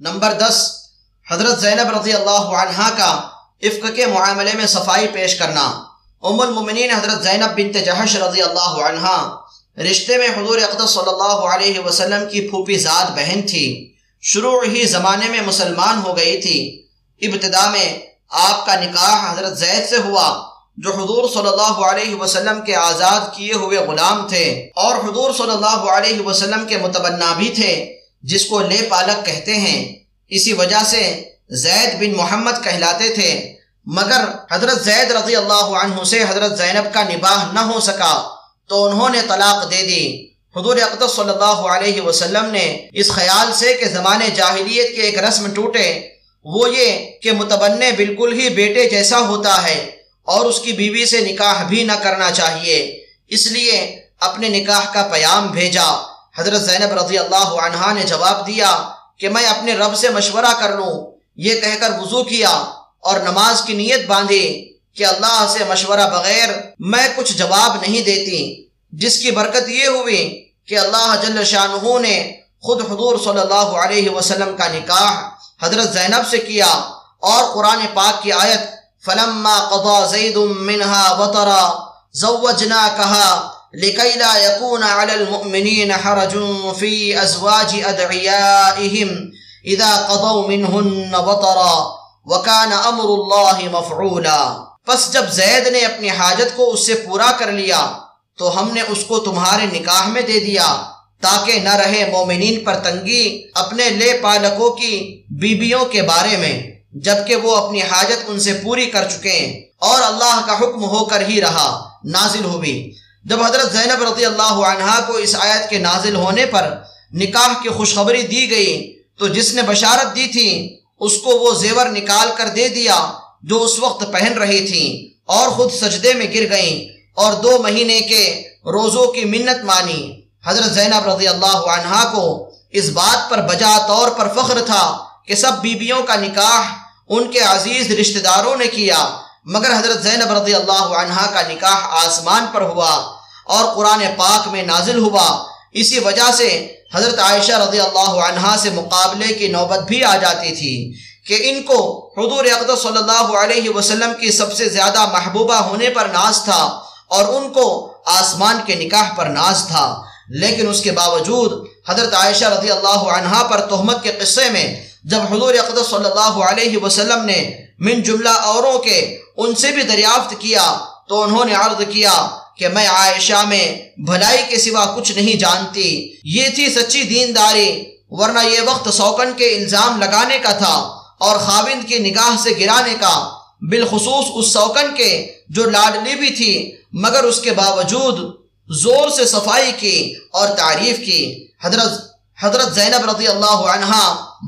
Number دس، حضرت زینب رضی اللہ عنہ کا افق کے معاملے میں صفائی پیش کرنا۔ ام المومنین حضرت زینب بنت جہش رضی اللہ عنہ رشتے میں حضور اقدس صلی اللہ علیہ وسلم کی پھوپھی ذات بہن تھی۔ شروع ہی زمانے میں مسلمان ہو گئی تھی۔ ابتدا میں آپ کا نکاح حضرت زید سے ہوا، جو حضور صلی اللہ علیہ وسلم کے آزاد کیے ہوئے غلام تھے اور حضور صلی اللہ علیہ وسلم کے متبنا بھی تھے۔ جس کو لے پالک کہتے ہیں، اسی وجہ سے زید بن محمد کہلاتے تھے۔ مگر حضرت زید رضی اللہ عنہ سے حضرت زینب کا نباہ نہ ہو سکا، تو انہوں نے طلاق دے دی۔ حضور اقدس صلی اللہ علیہ وسلم نے اس خیال سے کہ زمان جاہلیت کے ایک رسم ٹوٹے۔ وہ یہ کہ متبنے بالکل ہی بیٹے جیسا ہوتا ہے اور اس کی بیوی سے نکاح بھی نہ کرنا چاہیے، اس لیے اپنے نکاح کا پیام بھیجا۔ حضرت زینب رضی اللہ عنہ نے جواب دیا کہ میں اپنے رب سے مشورہ کر لوں۔ یہ کہہ کر وضو کیا اور نماز کی نیت باندھی کہ اللہ سے مشورہ بغیر میں کچھ جواب نہیں دیتی۔ جس کی برکت یہ ہوئی کہ اللہ جل شاہ نے خود حضور صلی اللہ علیہ وسلم کا نکاح حضرت زینب سے کیا اور قرآن پاک کی آیت، فلما قضا زید منها وطرا زوجناکها لكي لا يكون على المؤمنين حرج في أزواج أدعيائهم إذا قضوا منهن وطرا وكان أمر الله مفعولا۔ پس جب زید نے اپنی حاجت کو اس سے پورا کر لیا، تو ہم نے اس کو تمہارے نکاح میں دے دیا، تاکہ نہ رہے مومنین پر تنگی اپنے لے پالکوں کی بیبیوں کے بارے میں، جبکہ وہ اپنی حاجت ان سے پوری کر چکے۔ ہیں اور اللہ کا حکم ہو کر ہی رہا، نازل ہوئی۔ جب حضرت زینب رضی اللہ عنہ کو اس آیت کے نازل ہونے پر نکاح کی خوشخبری دی گئی، تو جس نے بشارت دی تھی، اس کو وہ زیور نکال کر دے دیا جو اس وقت پہن رہی تھی اور خود سجدے میں گر گئیں اور دو مہینے کے روزوں کی منت مانی۔ حضرت زینب رضی اللہ عنہ کو اس بات پر بجا طور پر فخر تھا کہ سب بیبیوں کا نکاح ان کے عزیز رشتہ داروں نے کیا، مگر حضرت زینب رضی اللہ عنہ کا نکاح آسمان پر ہوا۔ اور قرآن پاک میں نازل ہوا۔ اسی وجہ سے حضرت عائشہ رضی اللہ عنہ سے مقابلے کی نوبت بھی آ جاتی تھی کہ ان کو حضور اقدس صلی اللہ علیہ وسلم کی سب سے زیادہ محبوبہ ہونے پر ناز تھا اور ان کو آسمان کے نکاح پر ناز تھا۔ لیکن اس کے باوجود حضرت عائشہ رضی اللہ عنہ پر تہمت کے قصے میں جب حضور اقدس صلی اللہ علیہ وسلم نے من جملہ اوروں کے ان سے بھی دریافت کیا تو انہوں نے عرض کیا کہ میں عائشہ میں بھلائی کے سوا کچھ نہیں جانتی۔ یہ تھی سچی دینداری، ورنہ یہ وقت سوکن کے الزام لگانے کا تھا اور خاوند کی نگاہ سے گرانے کا۔ بالخصوص اس سوکن کے جو لاڈلی بھی تھی، مگر اس کے باوجود زور سے صفائی کی اور تعریف کی۔ حضرت حضرت زینب رضی اللہ عنہ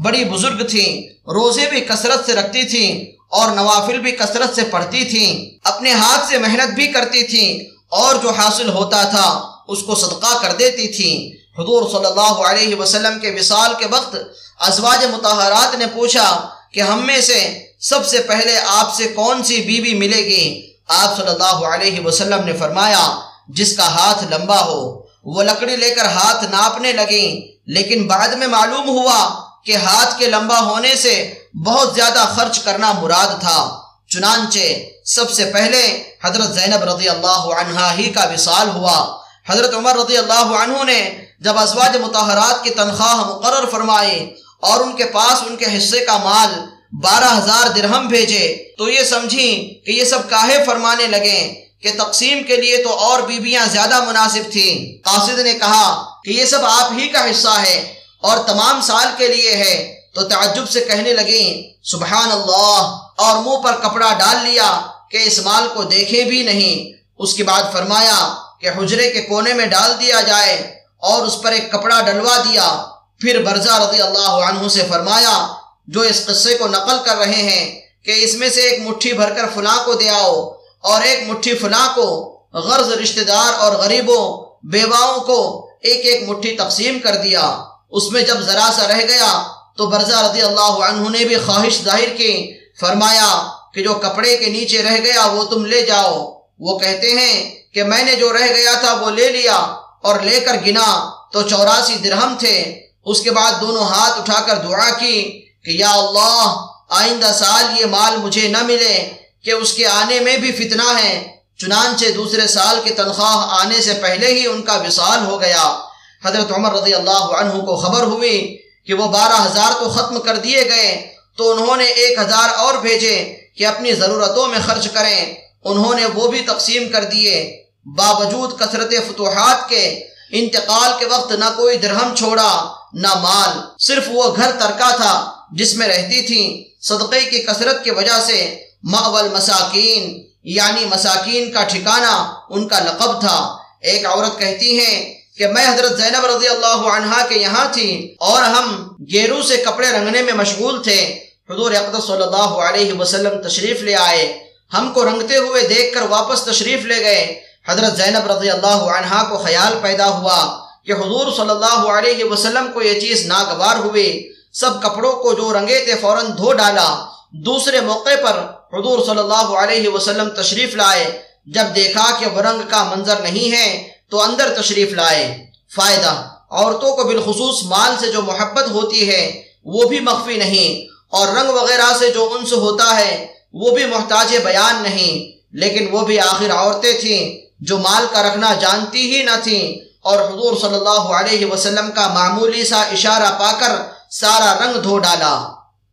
بڑی بزرگ تھیں روزے بھی کثرت سے رکھتی تھیں اور نوافل بھی کثرت سے پڑھتی تھیں اپنے ہاتھ سے محنت بھی کرتی تھیں اور جو حاصل ہوتا تھا، اس کو صدقہ کر دیتی تھی حضور صلی اللہ علیہ وسلم کے وصال کے وقت ازواج متحرات نے پوچھا کہ ہم میں سے سب سے پہلے آپ سے کون سی بیوی بی ملے گی؟ آپ صلی اللہ علیہ وسلم نے فرمایا، جس کا ہاتھ لمبا ہو۔ وہ لکڑی لے کر ہاتھ ناپنے لگیں، لیکن بعد میں معلوم ہوا کہ ہاتھ کے لمبا ہونے سے بہت زیادہ خرچ کرنا مراد تھا۔ چنانچہ سب سے پہلے حضرت زینب رضی اللہ عنہ ہی کا وصال ہوا۔ حضرت عمر رضی اللہ عنہ نے جب ازواج متحرات کی تنخواہ مقرر فرمائے اور ان کے پاس ان کے حصے کا مال بارہ ہزار درہم بھیجے، تو یہ سمجھی کہ یہ سب کاہے فرمانے لگے کہ تقسیم کے لیے تو اور بیویاں زیادہ مناسب تھیں۔ قاصد نے کہا کہ یہ سب آپ ہی کا حصہ ہے اور تمام سال کے لیے ہے۔ تو تعجب سے کہنے لگیں، سبحان اللہ، اور منہ پر کپڑا ڈال لیا۔ کہ اس مال کو دیکھے بھی نہیں۔ اس کے بعد فرمایا کہ حجرے کے کونے میں ڈال دیا جائے اور اس پر ایک کپڑا ڈلوا دیا۔ پھر برزہ رضی اللہ عنہ سے فرمایا، جو اس قصے کو نقل کر رہے ہیں کہ اس میں سے ایک مٹھی بھر کر فلاں کو دے آؤ اور ایک مٹھی فلاں کو غرض رشتہ دار اور غریبوں، بیواؤں کو ایک ایک مٹھی تقسیم کر دیا۔ اس میں جب ذرا سا رہ گیا تو برزہ رضی اللہ عنہ نے بھی خواہش ظاہر کی۔ فرمایا کہ جو کپڑے کے نیچے رہ گیا وہ تم لے جاؤ۔ وہ کہتے ہیں کہ میں نے جو رہ گیا تھا وہ لے لیا اور لے کر گنا۔ تو چوراسی درہم تھے۔ اس کے بعد دونوں ہاتھ اٹھا کر دعا کی کہ یا اللہ، آئندہ سال یہ مال مجھے نہ ملے کہ اس کے آنے میں بھی فتنہ ہے۔ چنانچہ دوسرے سال کی تنخواہ آنے سے پہلے ہی ان کا وصال ہو گیا۔ حضرت عمر رضی اللہ عنہ کو خبر ہوئی کہ وہ بارہ ہزار تو ختم کر دیے گئے۔ تو انہوں نے ایک ہزار اور بھیجے۔ کہ اپنی ضرورتوں میں خرچ کریں۔ انہوں نے وہ بھی تقسیم کر دیے۔ باوجود کثرت فتوحات کے انتقال کے وقت نہ کوئی درہم چھوڑا، نہ مال، صرف وہ گھر ترکا تھا جس میں رہتی تھی صدقے کی کثرت کی وجہ سے ماول مساکین یعنی مساکین کا ٹھکانہ ان کا لقب تھا۔ ایک عورت کہتی ہیں کہ میں حضرت زینب رضی اللہ عنہا کے یہاں تھی اور ہم گیرو سے کپڑے رنگنے میں مشغول تھے۔ حضور اقدس صلی اللہ علیہ وسلم تشریف لے آئے۔ ہم کو رنگتے ہوئے دیکھ کر واپس تشریف لے گئے۔ حضرت زینب رضی اللہ عنہا کو خیال پیدا ہوا کہ حضور صلی اللہ علیہ وسلم کو یہ چیز ناگوار ہوئے سب کپڑوں کو جو رنگے تھے فوراً دھو ڈالا۔ دوسرے موقع پر حضور صلی اللہ علیہ وسلم تشریف لائے۔ جب دیکھا کہ وہ رنگ کا منظر نہیں ہے تو اندر تشریف لائے۔ فائدہ، عورتوں کو بالخصوص مال سے جو محبت ہوتی ہے وہ بھی مخفی نہیں۔ اور رنگ وغیرہ سے جو انس ہوتا ہے، وہ بھی محتاج بیان نہیں۔ لیکن وہ بھی آخر عورتیں تھیں جو مال کا رکھنا جانتی ہی نہ تھیں۔ اور حضور صلی اللہ علیہ وسلم کا معمولی سا اشارہ پا کر سارا رنگ دھو ڈالا۔